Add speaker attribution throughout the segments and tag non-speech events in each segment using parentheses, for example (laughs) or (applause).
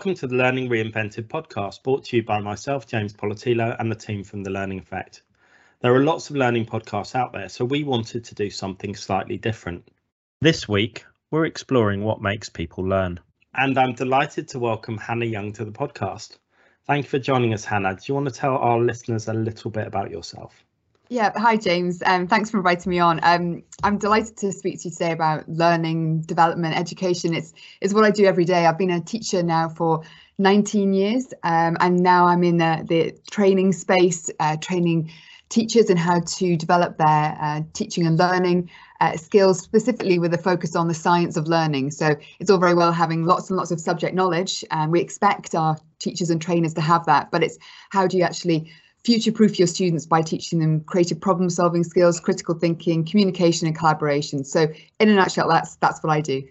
Speaker 1: Welcome to the Learning Reinvented podcast, brought to you by myself, James Poletyllo, and the team from The Learning Effect. There are lots of learning podcasts out there, so we wanted to do something slightly different. This week, we're exploring what makes people learn. And I'm delighted to welcome Hannah Young to the podcast. Thank you for joining us, Hannah. Do you want to tell our listeners a little bit about yourself?
Speaker 2: Yeah, hi James. Um, thanks for inviting me on. Um, I'm delighted to speak to you today about learning, development, education. It's it's what I do every day. I've been a teacher now for 19 years, um, and now I'm in the, the training space, uh, training teachers in how to develop their uh, teaching and learning uh, skills, specifically with a focus on the science of learning. So it's all very well having lots and lots of subject knowledge, and we expect our teachers and trainers to have that, but it's how do you actually future proof your students by teaching them creative problem solving skills, critical thinking, communication and collaboration. So in a nutshell, that's that's what I do.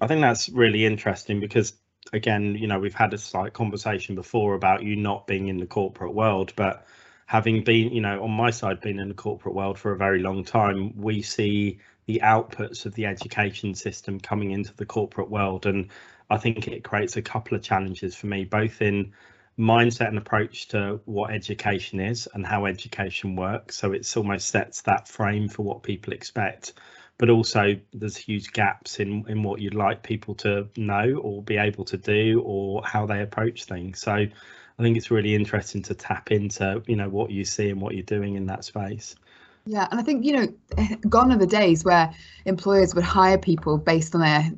Speaker 1: I think that's really interesting because again, you know, we've had a slight conversation before about you not being in the corporate world, but having been, you know, on my side, been in the corporate world for a very long time, we see the outputs of the education system coming into the corporate world. And I think it creates a couple of challenges for me, both in mindset and approach to what education is and how education works. So it's almost sets that frame for what people expect. But also there's huge gaps in, in what you'd like people to know or be able to do or how they approach things. So I think it's really interesting to tap into, you know, what you see and what you're doing in that space.
Speaker 2: Yeah, and I think, you know, (laughs) gone are the days where employers would hire people based on their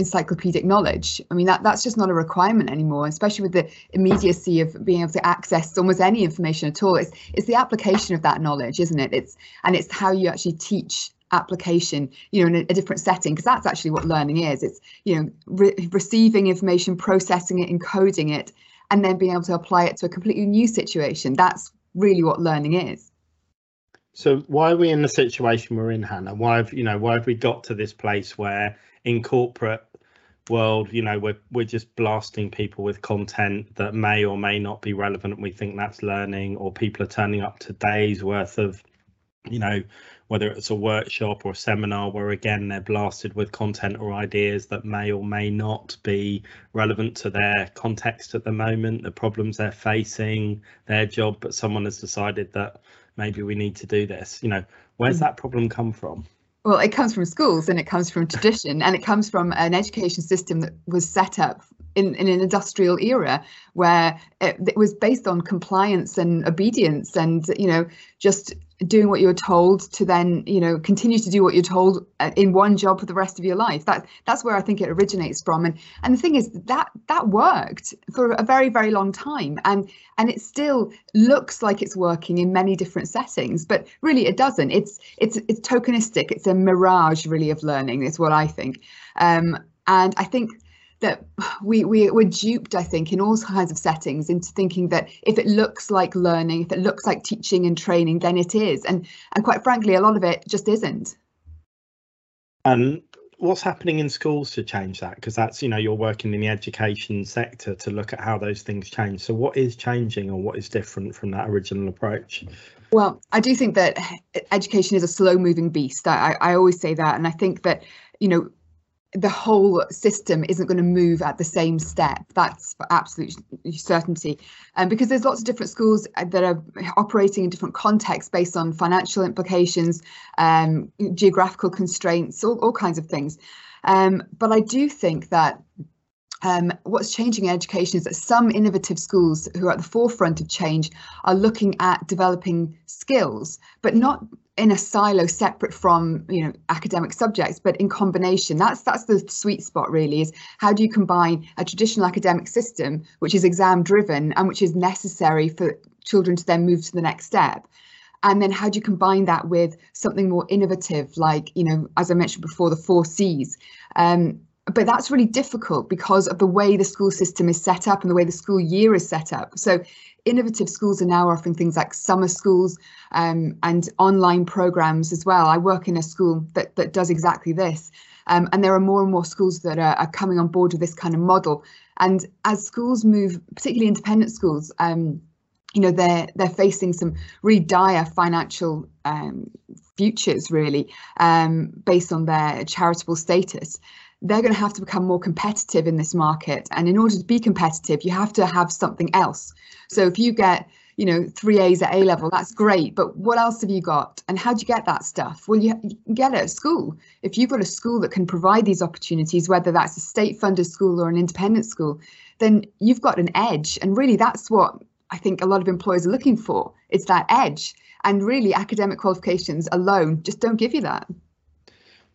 Speaker 2: encyclopedic knowledge. I mean, that, that's just not a requirement anymore, especially with the immediacy of being able to access almost any information at all. It's, it's the application of that knowledge, isn't it? It's and it's how you actually teach application you know in a, a different setting because that's actually what learning is it's you know re- receiving information processing it encoding it and then being able to apply it to a completely new situation that's really what learning is
Speaker 1: so why are we in the situation we're in hannah why have you know why have we got to this place where in corporate world, you know, we're we're just blasting people with content that may or may not be relevant. We think that's learning, or people are turning up to days worth of, you know, whether it's a workshop or a seminar where again they're blasted with content or ideas that may or may not be relevant to their context at the moment, the problems they're facing, their job, but someone has decided that maybe we need to do this. You know, where's mm. that problem come from?
Speaker 2: Well, it comes from schools and it comes from tradition and it comes from an education system that was set up in, in an industrial era where it, it was based on compliance and obedience and, you know, just doing what you're told to then you know continue to do what you're told uh, in one job for the rest of your life. That that's where i think it originates from. And and the thing is that that worked for a very very long time. And and it still looks like it's working in many different settings but really it doesn't. It's it's it's tokenistic. It's a mirage really of learning is what i think. Um, and i think that we, we we're duped, I think, in all kinds of settings into thinking that if it looks like learning, if it looks like teaching and training, then it is. And and quite frankly, a lot of it just isn't.
Speaker 1: And what's happening in schools to change that? Because that's, you know, you're working in the education sector to look at how those things change. So what is changing or what is different from that original approach?
Speaker 2: Well, I do think that education is a slow moving beast. I, I always say that. And I think that, you know, the whole system isn't going to move at the same step. That's absolute certainty. Um, because there's lots of different schools uh, that are operating in different contexts based on financial implications, um, geographical constraints, all, all kinds of things. Um, but I do think that um, what's changing in education is that some innovative schools who are at the forefront of change are looking at developing skills, but not in a silo separate from you know academic subjects but in combination that's that's the sweet spot really is how do you combine a traditional academic system which is exam driven and which is necessary for children to then move to the next step? And then how do you combine that with something more innovative like you know as i mentioned before the four c's? Um, but that's really difficult because of the way the school system is set up and the way the school year is set up so innovative schools are now offering things like summer schools um, and online programs as well. I work in a school that, that does exactly this. Um, and there are more and more schools that are, are, coming on board with this kind of model. And as schools move, particularly independent schools, um, you know they're they're facing some really dire financial um, futures really um, based on their charitable status they're going to have to become more competitive in this market. And in order to be competitive, you have to have something else. So if you get, you know, three A's at A level, that's great. But what else have you got? And how do you get that stuff? Well, you, get it at school. If you've got a school that can provide these opportunities, whether that's a state funded school or an independent school, then you've got an edge. And really, that's what I think a lot of employers are looking for. It's that edge. And really, academic qualifications alone just don't give you that.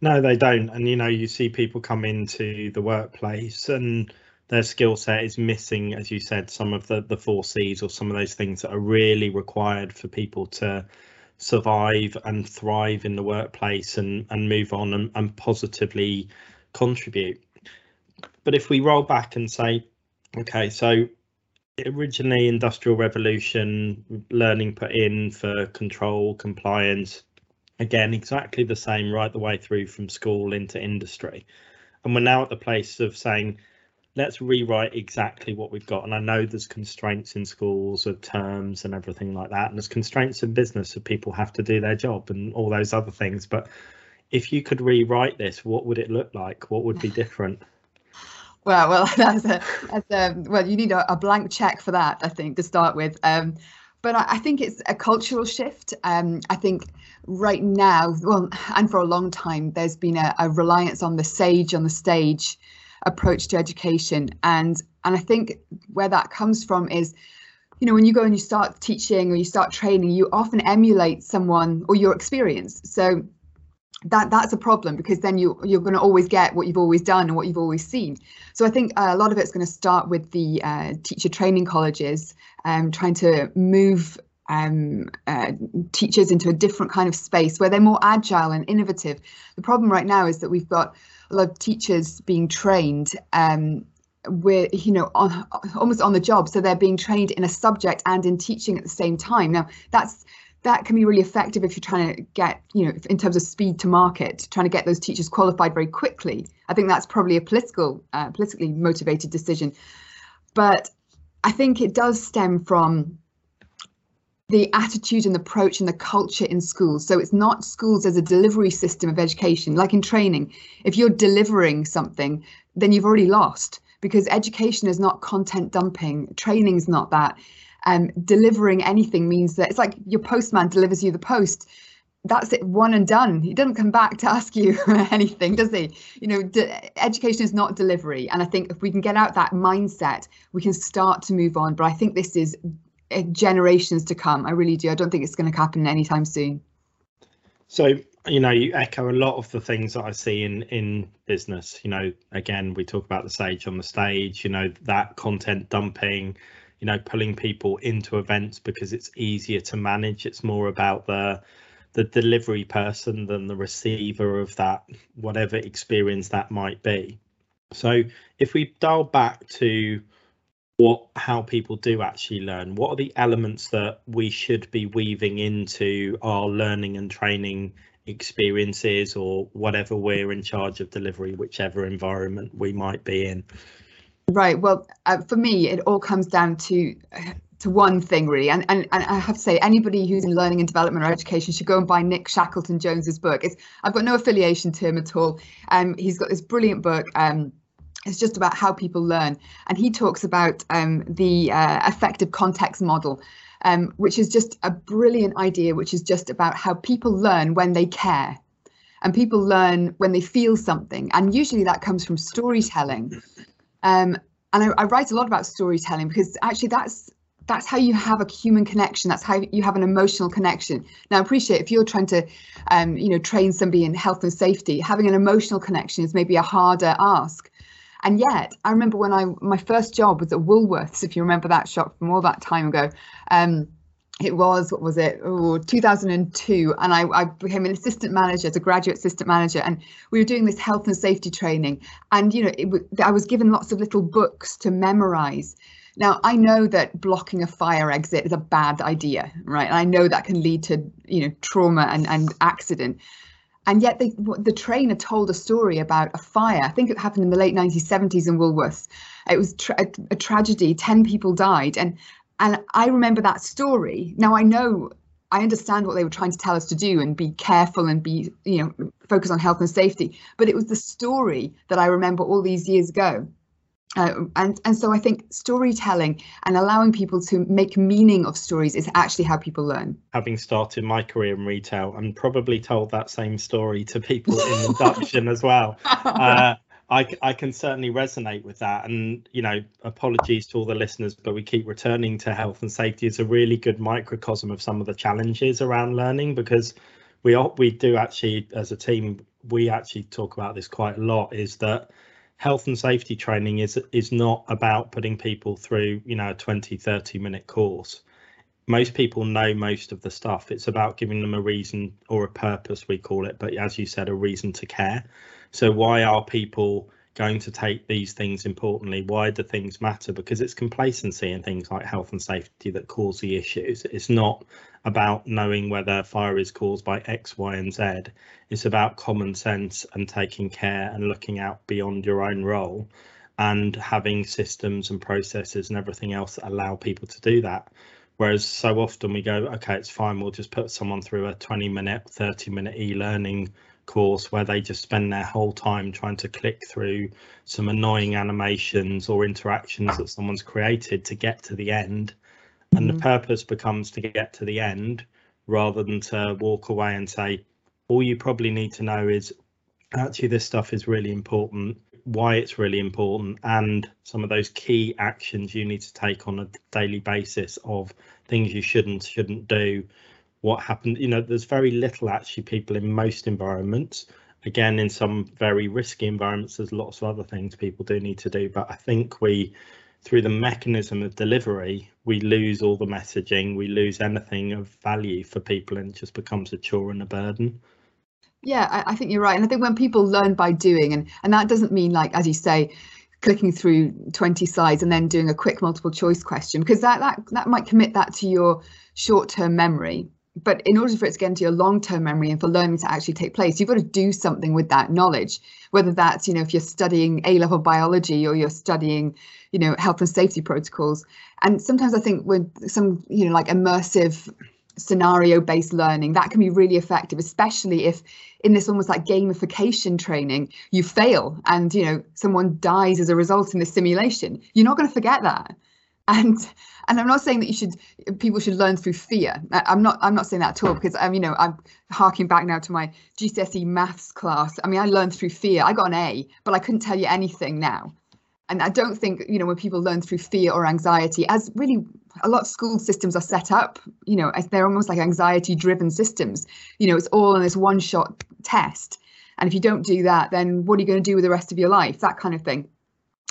Speaker 1: No, they don't. And you know, you see people come into the workplace and their skill set is missing, as you said, some of the the four C's or some of those things that are really required for people to survive and thrive in the workplace and and move on and, and positively contribute. But if we roll back and say, okay, so originally industrial revolution, learning put in for control, compliance, again exactly the same right the way through from school into industry. And we're now at the place of saying let's rewrite exactly what we've got. And i know there's constraints in schools of terms and everything like that. And there's constraints in business of people have to do their job and all those other things. But if you could rewrite this what would it look like? What would be different? (laughs)
Speaker 2: Well well (laughs) that's a, that's a well you need a, a blank check for that i think to start with. Um but I, I think it's a cultural shift. Um, I think right now, well, and for a long time, there's been a, a reliance on the sage on the stage approach to education, and and I think where that comes from is you know when you go and you start teaching or you start training you often emulate someone or your experience so that that's a problem because then you you're going to always get what you've always done and what you've always seen. So I think uh, a lot of it's going to start with the uh, teacher training colleges, um, trying to move um, uh, teachers into a different kind of space where they're more agile and innovative. The problem right now is that we've got a lot of teachers being trained um, we're you know on, almost on the job so they're being trained in a subject and in teaching at the same time now that's that can be really effective if you're trying to get, you know, in terms of speed to market, trying to get those teachers qualified very quickly. I think that's probably a political, uh, politically motivated decision. But I think it does stem from the attitude and approach and the culture in schools. So it's not schools as a delivery system of education, like in training. If you're delivering something, then you've already lost because education is not content dumping, training is not that um, delivering anything means that it's like your postman delivers you the post. That's it one and done. He doesn't come back to ask you (laughs) anything does he? You know education is not delivery. And i think if we can get out that mindset we can start to move on. But i think this is uh, generations to come. I really do. I don't think it's going to happen anytime soon.
Speaker 1: So you know you echo a lot of the things that i see in in business. You know again we talk about the sage on the stage you know that content dumping you know pulling people into events because it's easier to manage. It's more about the the delivery person than the receiver of that whatever experience that might be. So if we dial back to what how people do actually learn what are the elements that we should be weaving into our learning and training experiences or whatever we're in charge of delivery whichever environment we might be in
Speaker 2: Right. Well, uh, for me, it all comes down to to one thing really, and, and and I have to say, anybody who's in learning and development or education should go and buy Nick Shackleton Jones's book. It's I've got no affiliation to him at all. Um, he's got this brilliant book. Um, it's just about how people learn, and he talks about um, the uh, effective context model. Um, which is just a brilliant idea, which is just about how people learn when they care and people learn when they feel something. And usually that comes from storytelling. Um, and I, I write a lot about storytelling because actually that's that's how you have a human connection. That's how you have an emotional connection. Now I appreciate if you're trying to um, you know train somebody in health and safety having an emotional connection is maybe a harder ask. And yet i remember when i my first job was at woolworths if you remember that shop from all that time ago. Um, it was what was it? Oh 2002 and I, I became an assistant manager as a graduate assistant manager and we were doing this health and safety training. And you know it, i was given lots of little books to memorize. Now i know that blocking a fire exit is a bad idea right? And i know that can lead to you know trauma and, and accident. And yet they, the trainer told a story about a fire. I think it happened in the late 1970s in woolworths. It was tra- a, a tragedy. 10 people died and and I remember that story. Now I know I understand what they were trying to tell us to do and be careful and be, you know, focus on health and safety, but it was the story that I remember all these years ago. Uh, and and so I think storytelling and allowing people to make meaning of stories is actually how people learn.
Speaker 1: Having started my career in retail and probably told that same story to people in (laughs) induction as well, (laughs) uh, I, I can certainly resonate with that. And, you know, apologies to all the listeners, but we keep returning to health and safety as a really good microcosm of some of the challenges around learning because we we do actually, as a team, we actually talk about this quite a lot is that health and safety training is is not about putting people through, you know, a 20, 30 minute course. Most people know most of the stuff. It's about giving them a reason or a purpose, we call it, but as you said, a reason to care. So why are people going to take these things importantly? Why do things matter? Because it's complacency and things like health and safety that cause the issues. It's not about knowing whether fire is caused by X, Y, and Z. It's about common sense and taking care and looking out beyond your own role and having systems and processes and everything else that allow people to do that. Whereas so often we go, okay, it's fine, we'll just put someone through a 20 minute, 30 minute e learning course where they just spend their whole time trying to click through some annoying animations or interactions that someone's created to get to the end. And mm-hmm. the purpose becomes to get to the end rather than to walk away and say, all you probably need to know is actually this stuff is really important, why it's really important, and some of those key actions you need to take on a daily basis of things you shouldn't shouldn't do what happened. You know, there's very little actually people in most environments. Again, in some very risky environments, there's lots of other things people do need to do. But I think we, through the mechanism of delivery, we lose all the messaging, we lose anything of value for people, and it just becomes a chore and a burden.
Speaker 2: Yeah, I, I think you're right. And I think when people learn by doing, and, and that doesn't mean like, as you say, clicking through 20 slides and then doing a quick multiple choice question because that that that might commit that to your short-term memory. But in order for it to get into your long-term memory and for learning to actually take place you've got to do something with that knowledge. Whether that's you know if you're studying a-level biology or you're studying you know health and safety protocols. And sometimes i think with some you know like immersive scenario based learning. That can be really effective especially if in this almost like gamification training you fail and you know someone dies as a result in the simulation. You're not going to forget that. And and i'm not saying that you should people should learn through fear. I'm not i'm not saying that at all because i'm you know i'm harking back now to my gcse maths class. I mean i learned through fear. I got an a but i couldn't tell you anything now. And i don't think you know when people learn through fear or anxiety as really a lot of school systems are set up you know they're almost like anxiety driven systems. You know it's all in this one shot test. And if you don't do that then what are you going to do with the rest of your life? That kind of thing.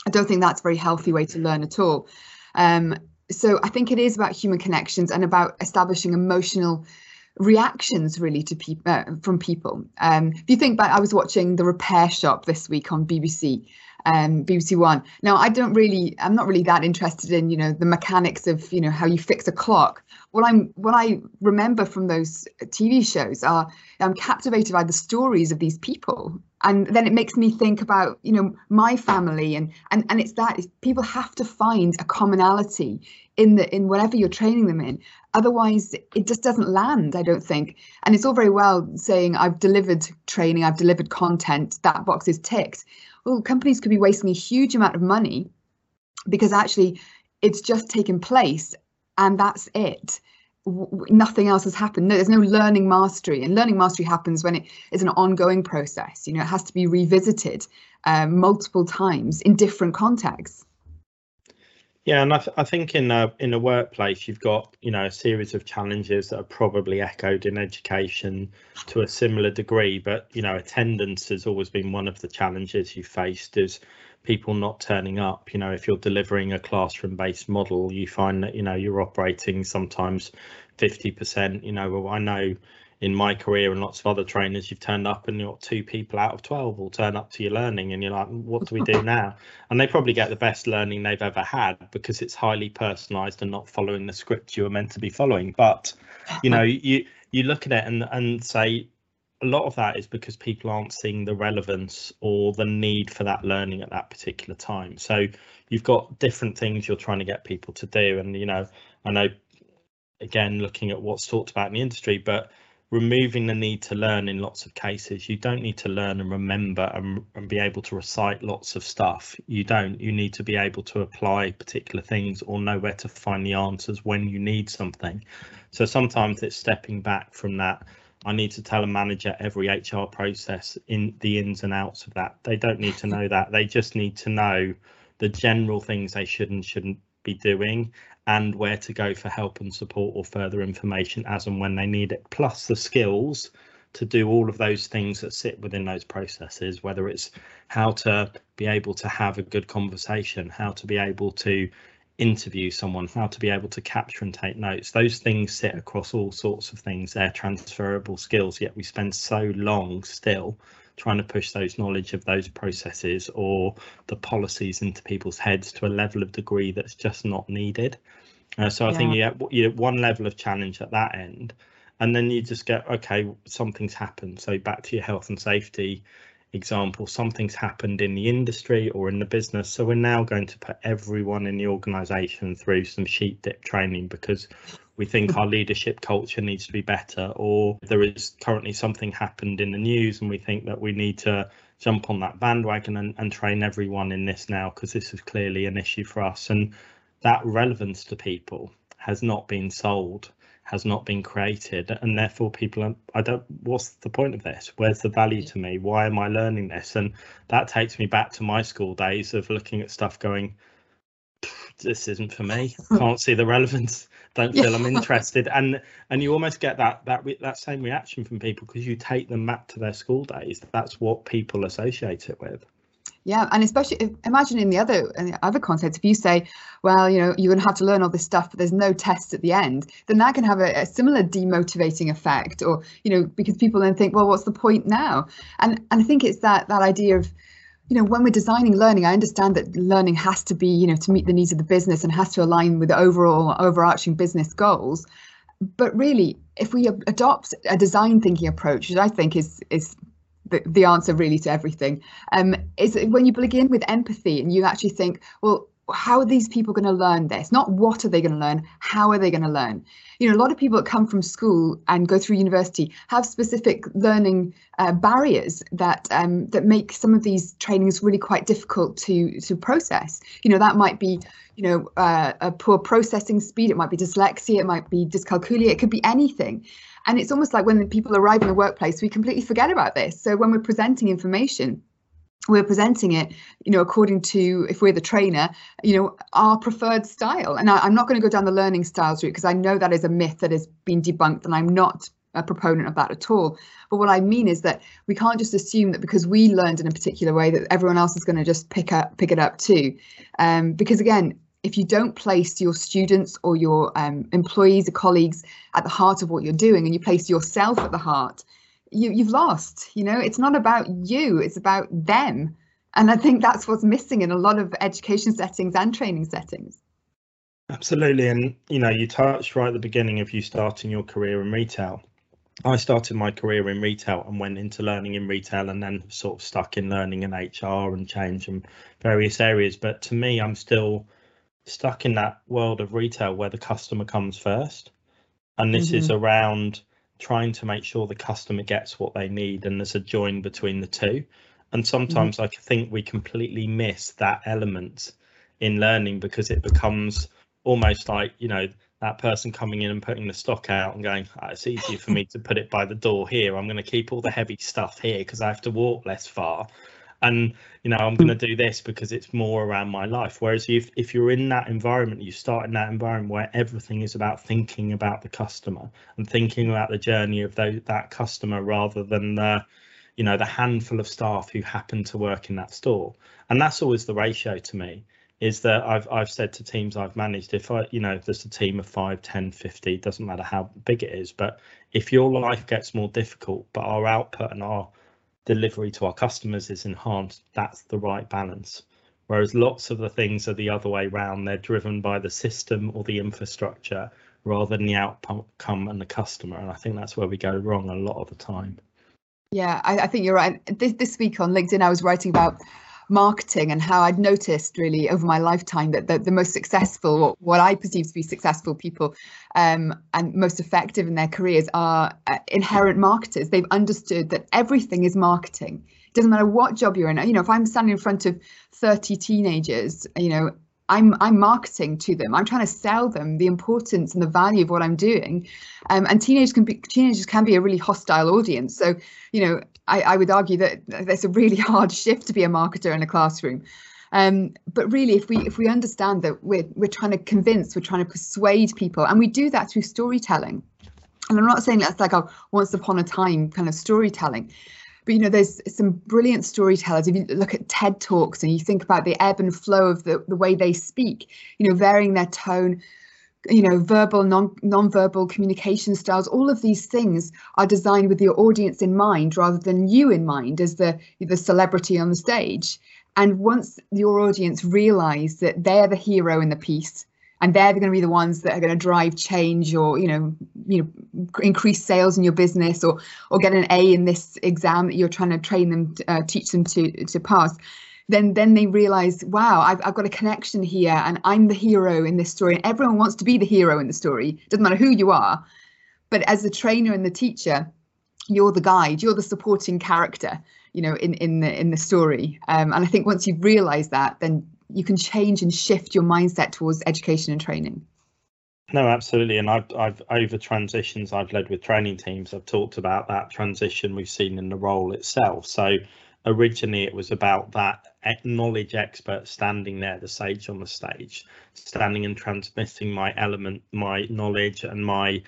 Speaker 2: I don't think that's a very healthy way to learn at all. Um, so I think it is about human connections and about establishing emotional reactions really to people uh, from people. Um, if you think back, I was watching The Repair Shop this week on BBC, um, BBC One. Now I don't really, I'm not really that interested in you know the mechanics of you know how you fix a clock. What I'm, what I remember from those TV shows are I'm captivated by the stories of these people and then it makes me think about you know my family and and and it's that people have to find a commonality in the in whatever you're training them in otherwise it just doesn't land i don't think and it's all very well saying i've delivered training i've delivered content that box is ticked well companies could be wasting a huge amount of money because actually it's just taken place and that's it nothing else has happened. No, there's no learning mastery, and learning mastery happens when it is an ongoing process. You know, it has to be revisited um, multiple times in different contexts.
Speaker 1: Yeah, and I, th- I think in a in a workplace you've got you know a series of challenges that are probably echoed in education to a similar degree, but you know attendance has always been one of the challenges you faced. Is people not turning up you know if you're delivering a classroom based model you find that you know you're operating sometimes 50% you know well i know in my career and lots of other trainers you've turned up and you're two people out of 12 will turn up to your learning and you're like what do we do (laughs) now and they probably get the best learning they've ever had because it's highly personalized and not following the script you were meant to be following but you know uh-huh. you you look at it and and say a lot of that is because people aren't seeing the relevance or the need for that learning at that particular time. So you've got different things you're trying to get people to do. And, you know, I know, again, looking at what's talked about in the industry, but removing the need to learn in lots of cases. You don't need to learn and remember and, and be able to recite lots of stuff. You don't. You need to be able to apply particular things or know where to find the answers when you need something. So sometimes it's stepping back from that. I need to tell a manager every HR process in the ins and outs of that. They don't need to know that. They just need to know the general things they should and shouldn't be doing and where to go for help and support or further information as and when they need it, plus the skills to do all of those things that sit within those processes, whether it's how to be able to have a good conversation, how to be able to interview someone, how to be able to capture and take notes. Those things sit across all sorts of things. They're transferable skills, yet we spend so long still trying to push those knowledge of those processes or the policies into people's heads to a level of degree that's just not needed. Uh, so I yeah. think you have, you one level of challenge at that end, and then you just get okay, something's happened. So back to your health and safety example, something's happened in the industry or in the business. So we're now going to put everyone in the organisation through some sheep dip training because we think our leadership culture needs to be better, or there is currently something happened in the news and we think that we need to jump on that bandwagon and, and train everyone in this now because this is clearly an issue for us. And that relevance to people has not been sold has not been created and therefore people are, i don't what's the point of this? Where's the value to me? Why am i learning this? And that takes me back to my school days of looking at stuff going this isn't for me. (laughs) Can't see the relevance don't feel. I'm (laughs) interested, and and you almost get that that that same reaction from people because you take them back to their school days. That's what people associate it with.
Speaker 2: Yeah, and especially if, imagine in the other in the other context, if you say, well, you know, you're going to have to learn all this stuff, but there's no tests at the end, then that can have a, a, similar demotivating effect, or you know, because people then think, well, what's the point now? And and I think it's that that idea of you know, when we're designing learning, I understand that learning has to be, you know, to meet the needs of the business and has to align with the overall overarching business goals. But really, if we adopt a design thinking approach, which I think is is the, the answer really to everything, um, is when you begin with empathy and you actually think, well, how are these people going to learn this? Not what are they going to learn, how are they going to learn? You know, a lot of people that come from school and go through university have specific learning uh, barriers that um, that make some of these trainings really quite difficult to to process. You know, that might be, you know, uh, a poor processing speed. It might be dyslexia. It might be dyscalculia. It could be anything. And it's almost like when people arrive in the workplace, we completely forget about this. So when we're presenting information we're presenting it you know according to if we're the trainer you know our preferred style. And I, am not going to go down the learning styles route because i know that is a myth that has been debunked and i'm not a proponent of that at all. But what i mean is that we can't just assume that because we learned in a particular way that everyone else is going to just pick up pick it up too. Um, because again if you don't place your students or your um, employees or colleagues at the heart of what you're doing and you place yourself at the heart you you've lost you know? It's not about you it's about them. And i think that's what's missing in a lot of education settings and training settings.
Speaker 1: Absolutely and you know you touched right at the beginning of you starting your career in retail. I started my career in retail and went into learning in retail and then sort of stuck in learning in hr and change and various areas. But to me i'm still stuck in that world of retail where the customer comes first. And this mm-hmm. is around trying to make sure the customer gets what they need and there's a join between the two. And sometimes mm-hmm. I think we completely miss that element in learning because it becomes almost like, you know, that person coming in and putting the stock out and going, oh, it's easier for me to put it by the door here. I'm going to keep all the heavy stuff here because I have to walk less far and you know i'm hmm. going to do this because it's more around my life. Whereas if, if you're in that environment you start in that environment where everything is about thinking about the customer and thinking about the journey of those, that customer rather than the you know the handful of staff who happen to work in that store. And that's always the ratio to me is that I've I've said to teams I've managed if I you know if there's a team of 5 10 50 doesn't matter how big it is but if your life gets more difficult but our output and our delivery to our customers is enhanced, that's the right balance. Whereas lots of the things are the other way around, they're driven by the system or the infrastructure rather than the outcome and the customer. And I think that's where we go wrong a lot of the time.
Speaker 2: Yeah, I, I think you're right. This this week on LinkedIn, I was writing about marketing and how I'd noticed really over my lifetime that the, the most successful, what I perceive to be successful people um, and most effective in their careers are uh, inherent marketers. They've understood that everything is marketing. It doesn't matter what job you're in. You know, if I'm standing in front of 30 teenagers, you know, I'm I'm marketing to them. I'm trying to sell them the importance and the value of what I'm doing. Um, and teenagers can be teenagers can be a really hostile audience. So you know, I, I would argue that there's a really (laughs) hard shift to be a marketer in a classroom. Um, but really, if we if we understand that we're we're trying to convince, we're trying to persuade people, and we do that through storytelling. And I'm not saying that's like a once upon a time kind of storytelling, but you know, there's some brilliant storytellers. If you look at TED Talks and you think about the ebb and flow of the, the way they speak, you know, varying their tone, you know, verbal, non non-verbal communication styles, all of these things are designed with your audience in mind rather than you in mind as the the celebrity on the stage. And once your audience realize that they're the hero in the piece, and they're going to be the ones that are going to drive change or you know you know increase sales in your business or or get an A in this exam that you're trying to train them uh, teach them to to pass. Then then they realize wow I've, I've got a connection here and I'm the hero in this story and everyone wants to be the hero in the story. Doesn't matter who you are but as the trainer and the teacher you're the guide you're the supporting character you know in in the in the story. Um, and I think once you've realized that then you can change and shift your mindset towards education and training.
Speaker 1: No, absolutely. And I've, I've over transitions I've led with training teams, I've talked about that transition we've seen in the role itself. So originally it was about that knowledge expert standing there, the sage on the stage, standing and transmitting my element, my knowledge and my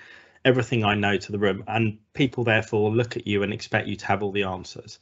Speaker 1: everything I know to the room. And people therefore look at you and expect you to have all the answers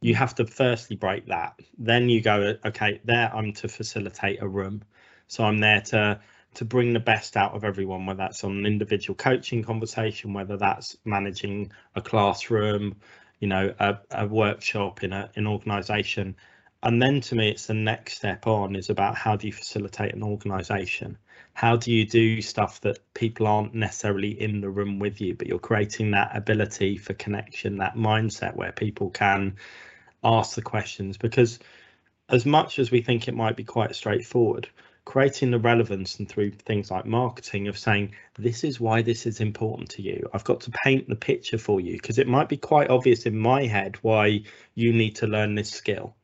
Speaker 1: you have to firstly break that. Then you go, okay, there I'm to facilitate a room. So I'm there to to bring the best out of everyone, whether that's on an individual coaching conversation, whether that's managing a classroom, you know, a, a workshop in a, an organization. And then to me, it's the next step on is about how do you facilitate an organization? How do you do stuff that people aren't necessarily in the room with you, but you're creating that ability for connection, that mindset where people can ask the questions because as much as we think it might be quite straightforward creating the relevance and through things like marketing of saying this is why this is important to you. I've got to paint the picture for you because it might be quite obvious in my head why you need to learn this skill.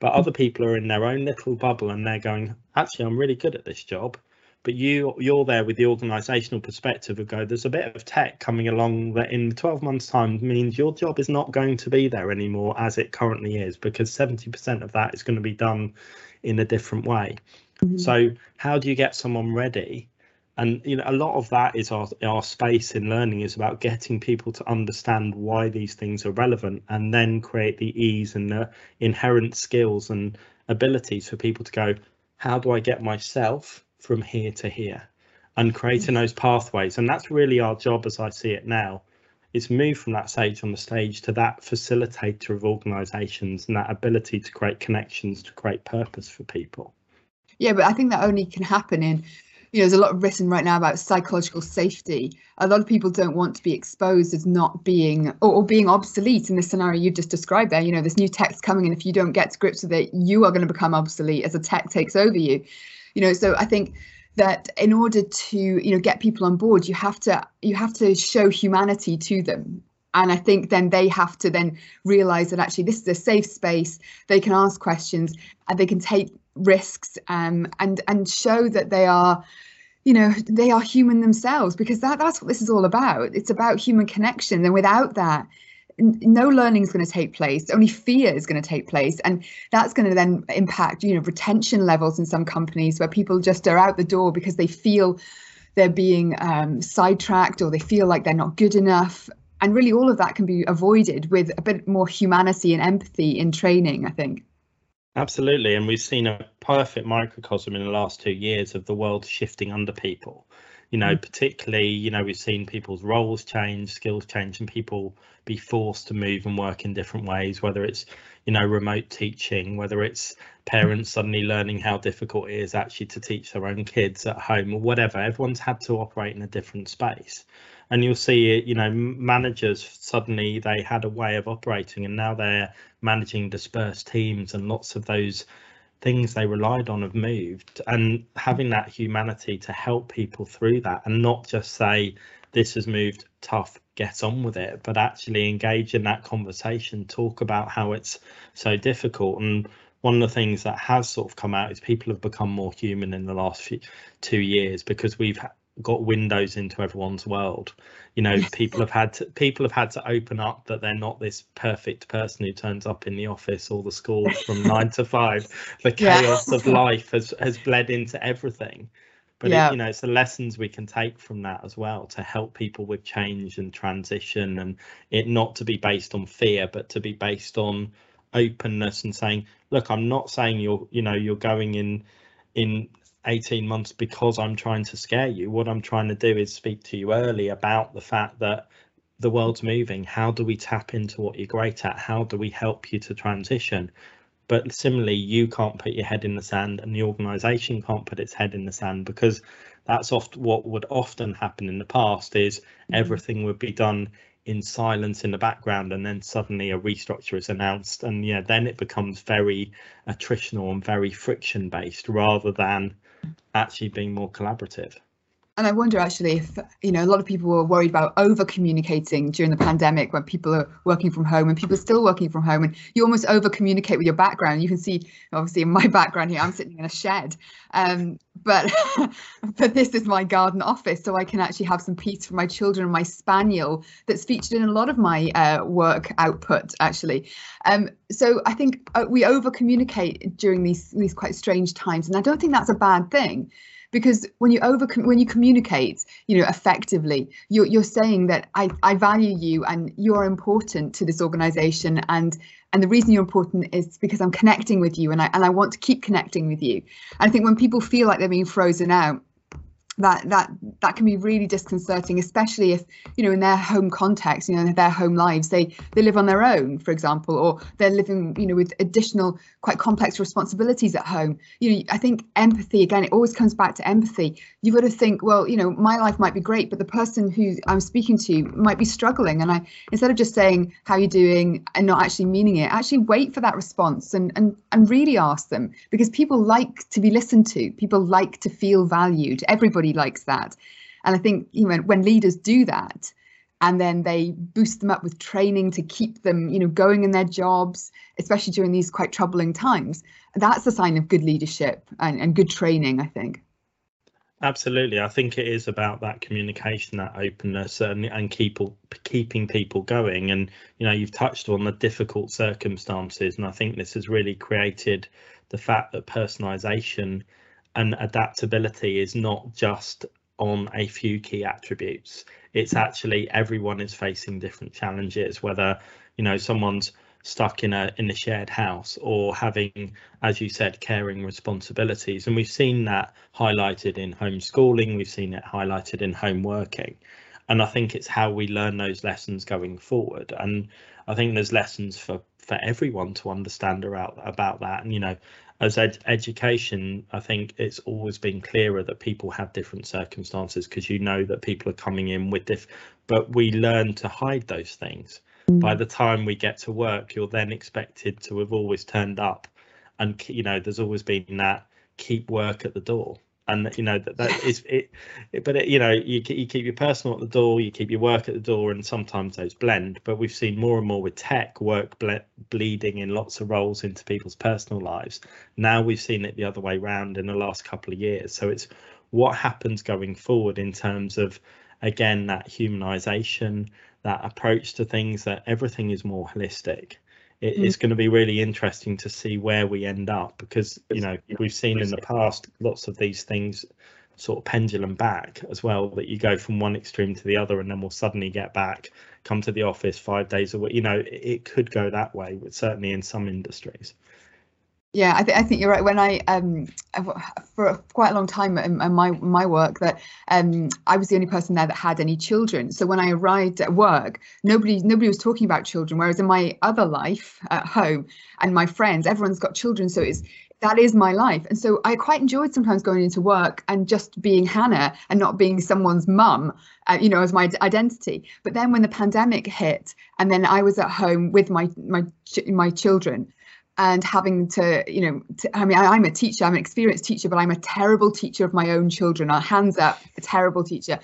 Speaker 1: But other mm. people are in their own little bubble and they're going actually i'm really good at this job but you you're there with the organizational perspective of go there's a bit of tech coming along that in 12 months time means your job is not going to be there anymore as it currently is because 70% of that is going to be done in a different way mm-hmm. so how do you get someone ready and you know a lot of that is our our space in learning is about getting people to understand why these things are relevant and then create the ease and the inherent skills and abilities for people to go how do i get myself from here to here and creating mm. those pathways. And that's really our job as I see it now is move from that stage on the stage to that facilitator of organizations and that ability to create connections to create purpose for people.
Speaker 2: Yeah, but I think that only can happen in, you know, there's a lot written right now about psychological safety. A lot of people don't want to be exposed as not being or, or being obsolete in the scenario you've just described there. You know, this new text coming, and if you don't get to grips with it, you are going to become obsolete as a tech takes over you you know so i think that in order to you know get people on board you have to you have to show humanity to them. And i think then they have to then realize that actually this is a safe space. They can ask questions and they can take risks um, and and show that they are you know they are human themselves because that that's what this is all about. It's about human connection. And without that no learning is going to take place only fear is going to take place and that's going to then impact you know retention levels in some companies where people just are out the door because they feel they're being um, sidetracked or they feel like they're not good enough. And really all of that can be avoided with a bit more humanity and empathy in training i think.
Speaker 1: Absolutely and we've seen a perfect microcosm in the last two years of the world shifting under people you know, mm. particularly, you know, we've seen people's roles change, skills change, and people be forced to move and work in different ways, whether it's, you know, remote teaching, whether it's parents suddenly learning how difficult it is actually to teach their own kids at home or whatever. Everyone's had to operate in a different space. And you'll see you know, managers suddenly they had a way of operating and now they're managing dispersed teams and lots of those things they relied on have moved. And having that humanity to help people through that and not just say this has moved tough get on with it but actually engage in that conversation talk about how it's so difficult. And one of the things that has sort of come out is people have become more human in the last few two years because we've got windows into everyone's world you know people have had to people have had to open up that they're not this perfect person who turns up in the office or the school from (laughs) nine to five the chaos yeah. of life has has bled into everything but yeah. it, you know it's the lessons we can take from that as well to help people with change and transition and it not to be based on fear but to be based on openness and saying look i'm not saying you're you know you're going in in 18 months because I'm trying to scare you. What I'm trying to do is speak to you early about the fact that the world's moving. How do we tap into what you're great at? How do we help you to transition? But similarly, you can't put your head in the sand and the organization can't put its head in the sand because that's oft what would often happen in the past is mm-hmm. everything would be done in silence in the background and then suddenly a restructure is announced and yeah then it becomes very attritional and very friction based rather than actually being more collaborative
Speaker 2: and I wonder actually if, you know, a lot of people were worried about over communicating during the pandemic when people are working from home and people are still working from home and you almost over communicate with your background. You can see, obviously, in my (laughs) background here, I'm sitting in a shed. Um, but (laughs) but this is my garden office, so I can actually have some peace for my children and my spaniel that's featured in a lot of my uh, work output, actually. Um, so I think uh, we over communicate during these these quite strange times, and I don't think that's a bad thing because when you over when you communicate you know effectively you're, you're saying that I, I value you and you're important to this organization. And and the reason you're important is because I'm connecting with you and I and I want to keep connecting with you. And I think when people feel like they're being frozen out that that that can be really disconcerting especially if you know in their home context you know their home lives they they live on their own for example or they're living you know with additional quite complex responsibilities at home. You know i think empathy again it always comes back to empathy. You've got to think well you know my life might be great but the person who i'm speaking to might be struggling and i instead of just saying how you doing? and not actually meaning it actually wait for that response and and and really ask them because people like to be listened to. People like to feel valued. Everybody everybody likes that. And I think you know when leaders do that, and then they boost them up with training to keep them you know going in their jobs especially during these quite troubling times that's a sign of good leadership and, and good training i think.
Speaker 1: Absolutely. I think it is about that communication that openness and, and keep, keeping people going. And you know you've touched on the difficult circumstances and i think this has really created the fact that personalization and adaptability is not just on a few key attributes. It's actually everyone is facing different challenges, whether you know someone's stuck in a in a shared house or having, as you said, caring responsibilities. And we've seen that highlighted in homeschooling, we've seen it highlighted in home working. And I think it's how we learn those lessons going forward. And I think there's lessons for for everyone to understand about about that. And you know, as ed- education, I think it's always been clearer that people have different circumstances because you know that people are coming in with diff, but we learn to hide those things. Mm. By the time we get to work, you're then expected to have always turned up, and you know there's always been that keep work at the door and you know that that is it, it but it, you know you, you keep your personal at the door you keep your work at the door and sometimes those blend. But we've seen more and more with tech work ble- bleeding in lots of roles into people's personal lives. Now we've seen it the other way around in the last couple of years. So it's what happens going forward in terms of again that humanization that approach to things that everything is more holistic it, mm. it's going to be really interesting to see where we end up because you know we've seen in the past lots of these things sort of pendulum back as well that you go from one extreme to the other and then we'll suddenly get back come to the office five days a week you know it, it could go that way but certainly in some industries
Speaker 2: Yeah, I, th- I think you're right. When I um for quite a long time in, in my my work that um I was the only person there that had any children. So when I arrived at work, nobody nobody was talking about children. Whereas in my other life at home and my friends, everyone's got children. So it's that is my life. And so I quite enjoyed sometimes going into work and just being Hannah and not being someone's mum, uh, you know, as my identity. But then when the pandemic hit, and then I was at home with my my my children, and having to, you know, to, I mean, I, am a teacher, I'm an experienced teacher, but I'm a terrible teacher of my own children. Our hands up, a terrible teacher.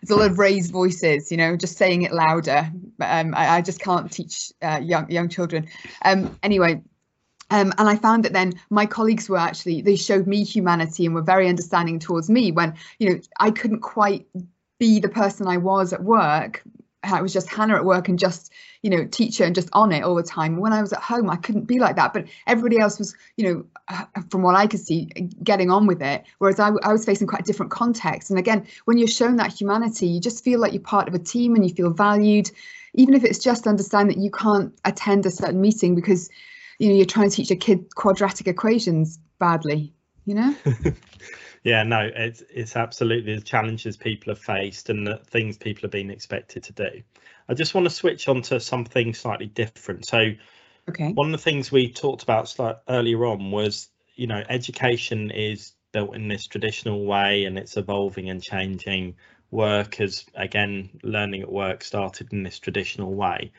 Speaker 2: It's a lot of raised voices, you know, just saying it louder. Um, I, I, just can't teach uh, young young children. Um, anyway, um, and I found that then my colleagues were actually they showed me humanity and were very understanding towards me when you know I couldn't quite be the person I was at work I was just Hannah at work and just, you know, teacher and just on it all the time. When I was at home, I couldn't be like that. But everybody else was, you know, uh, from what I could see, getting on with it. Whereas I, I was facing quite a different context. And again, when you're shown that humanity, you just feel like you're part of a team and you feel valued, even if it's just understand that you can't attend a certain meeting because, you know, you're trying to teach a kid quadratic equations badly, you know? (laughs)
Speaker 1: Yeah, no, it's it's absolutely the challenges people have faced and the things people have been expected to do. I just want to switch on to something slightly different. So,
Speaker 2: okay,
Speaker 1: one of the things we talked about earlier on was, you know, education is built in this traditional way and it's evolving and changing. Work has again, learning at work started in this traditional way,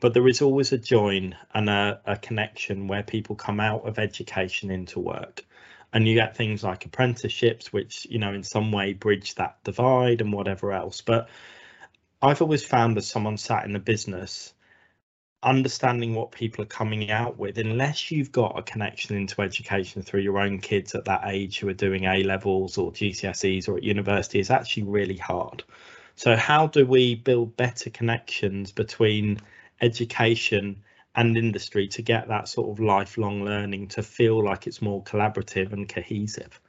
Speaker 1: but there is always a join and a, a connection where people come out of education into work and you get things like apprenticeships which you know in some way bridge that divide and whatever else. But i've always found as someone sat in the business understanding what people are coming out with unless you've got a connection into education through your own kids at that age who are doing a levels or gcse's or at university is actually really hard. So how do we build better connections between education and industry to get that sort of lifelong learning to feel like it's more collaborative and cohesive?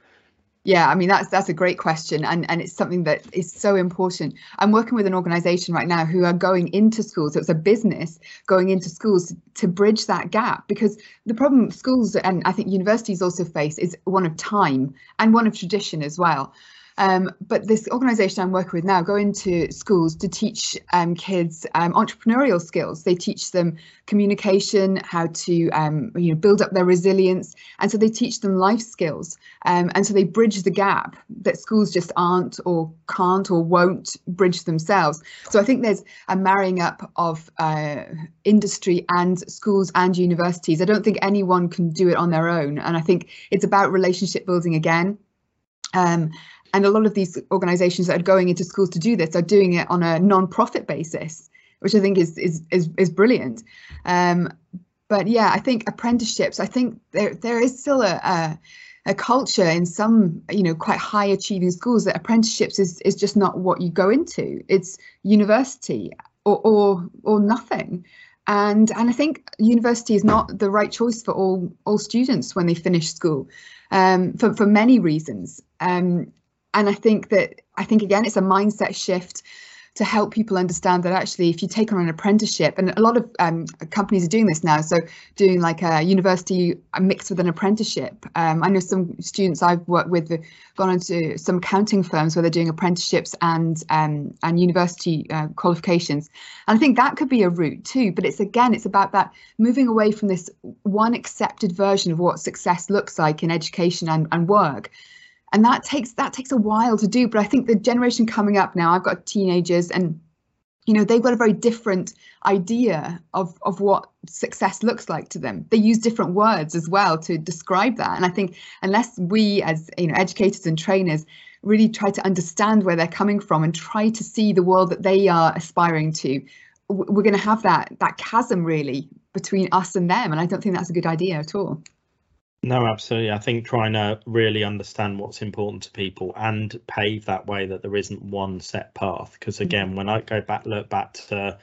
Speaker 2: Yeah, I mean that's that's a great question, and and it's something that is so important. I'm working with an organisation right now who are going into schools. So it's a business going into schools to bridge that gap because the problem schools and I think universities also face is one of time and one of tradition as well. Um, but this organisation I'm working with now go into schools to teach um, kids um, entrepreneurial skills. They teach them communication, how to um, you know build up their resilience, and so they teach them life skills. Um, and so they bridge the gap that schools just aren't or can't or won't bridge themselves. So I think there's a marrying up of uh, industry and schools and universities. I don't think anyone can do it on their own, and I think it's about relationship building again. Um, and a lot of these organizations that are going into schools to do this are doing it on a non-profit basis, which I think is is is, is brilliant. Um, but yeah, I think apprenticeships. I think there there is still a, a a culture in some you know quite high achieving schools that apprenticeships is is just not what you go into it's university or or or nothing and and i think university is not the right choice for all all students when they finish school um, for for many reasons um, and I think that I think again it's a mindset shift to help people understand that actually if you take on an apprenticeship and a lot of um, companies are doing this now. So doing like a university mixed with an apprenticeship. Um, i know some students i've worked with have gone into some accounting firms where they're doing apprenticeships and um, and university uh, qualifications. And i think that could be a route too but it's again it's about that moving away from this one accepted version of what success looks like in education and, and work and that takes that takes a while to do but i think the generation coming up now i've got teenagers and you know they've got a very different idea of of what success looks like to them. They use different words as well to describe that. And i think unless we as you know educators and trainers really try to understand where they're coming from and try to see the world that they are aspiring to we're going to have that that chasm really between us and them. And i don't think that's a good idea at all
Speaker 1: no, absolutely. I think trying to really understand what's important to people and pave that way that there isn't one set path. Because mm. again, when I go back, look back to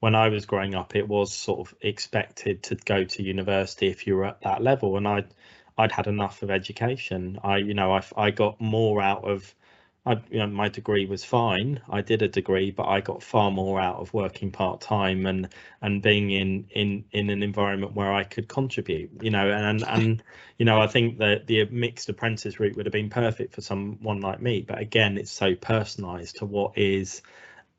Speaker 1: when I was growing up, it was sort of expected to go to university if you were at that level, and I'd I'd had enough of education. I, you know, I I got more out of I, you know, my degree was fine. I did a degree, but I got far more out of working part time and and being in in in an environment where I could contribute. You know, and and (laughs) you know, I think that the mixed apprentice route would have been perfect for someone like me. But again, it's so personalised to what is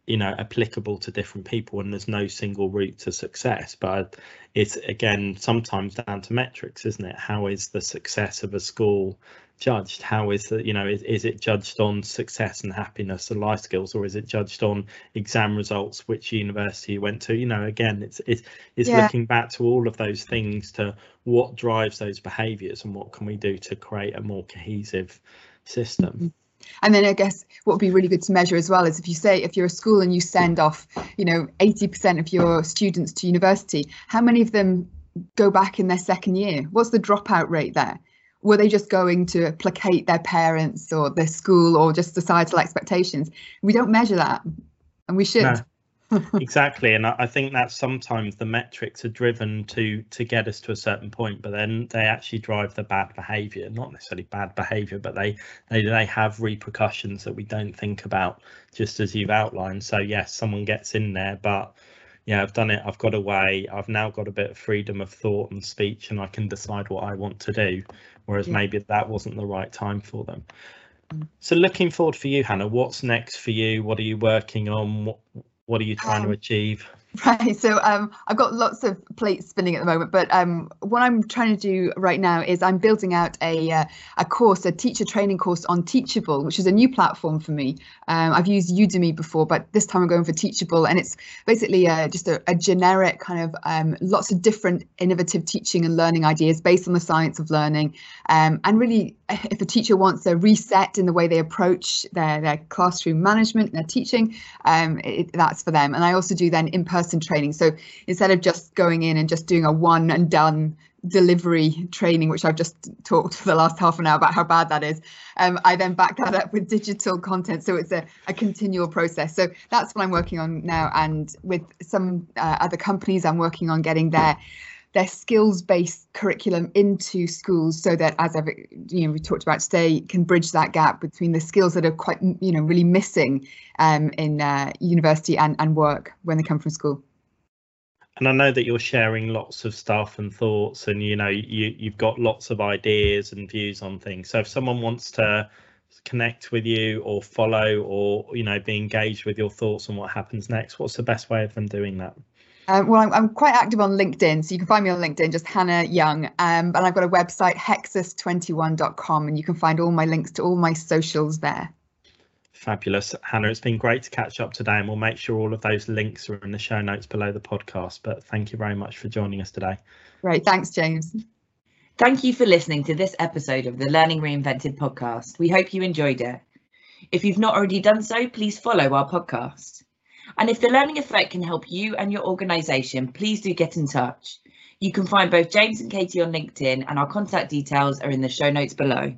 Speaker 1: you know applicable to different people and there's no single route to success but it's again sometimes down to metrics isn't it how is the success of a school judged how is that you know is, is it judged on success and happiness and life skills or is it judged on exam results which university you went to you know again it's it's, it's yeah. looking back to all of those things to what drives those behaviors and what can we do to create a more cohesive system mm-hmm.
Speaker 2: And then I guess what would be really good to measure as well is if you say if you're a school and you send off, you know, 80% of your students to university, how many of them go back in their second year? What's the dropout rate there? Were they just going to placate their parents or their school or just societal expectations? We don't measure that, and we should. No (laughs)
Speaker 1: exactly and I, think that sometimes the metrics are driven to to get us to a certain point but then they actually drive the bad behavior not necessarily bad behavior but they they, they have repercussions that we don't think about just as you've outlined so yes someone gets in there but yeah i've done it i've got away i've now got a bit of freedom of thought and speech and i can decide what i want to do whereas yeah. maybe that wasn't the right time for them mm. so looking forward for you hannah what's next for you what are you working on what, what are you trying um, to achieve? (laughs)
Speaker 2: Right. So um, I've got lots of plates spinning at the moment, but um, what I'm trying to do right now is I'm building out a uh, a course, a teacher training course on Teachable, which is a new platform for me. Um, I've used Udemy before, but this time I'm going for Teachable, and it's basically uh, just a, a, generic kind of um, lots of different innovative teaching and learning ideas based on the science of learning, um, and really (laughs) if a teacher wants a reset in the way they approach their, their classroom management, their teaching, um, it, that's for them. And I also do then in-person training. So instead of just going in and just doing a one and done delivery training, which I've just talked (laughs) for the last half an hour about how bad that is, um, I then back that up with digital content. So it's a, a continual process. So that's what I'm working on now. And with some uh, other companies, I'm working on getting their their skills-based curriculum into schools so that as I've, you know we talked about today can bridge that gap between the skills that are quite you know really missing um, in uh, university and, and work when they come from school.
Speaker 1: And I know that you're sharing lots of stuff and thoughts and you know you you've got lots of ideas and views on things. So if someone wants to connect with you or follow or you know be engaged with your thoughts on what happens next what's the best way of them doing that
Speaker 2: um, well, I'm, I'm, quite active on LinkedIn, so you can find me on LinkedIn, just Hannah Young. Um, and I've got a website, hexus21.com, and you can find all my links to all my socials there.
Speaker 1: Fabulous. Hannah, it's been great to catch up today, and we'll make sure all of those links are in the show notes below the podcast. But thank you very much for joining us today.
Speaker 2: Great. Thanks, James.
Speaker 3: Thank you for listening to this episode of the Learning Reinvented podcast. We hope you enjoyed it. If you've not already done so, please follow our podcast. And if the learning effect can help you and your organisation, please do get in touch. You can find both James and Katie on LinkedIn, and our contact details are in the show notes below.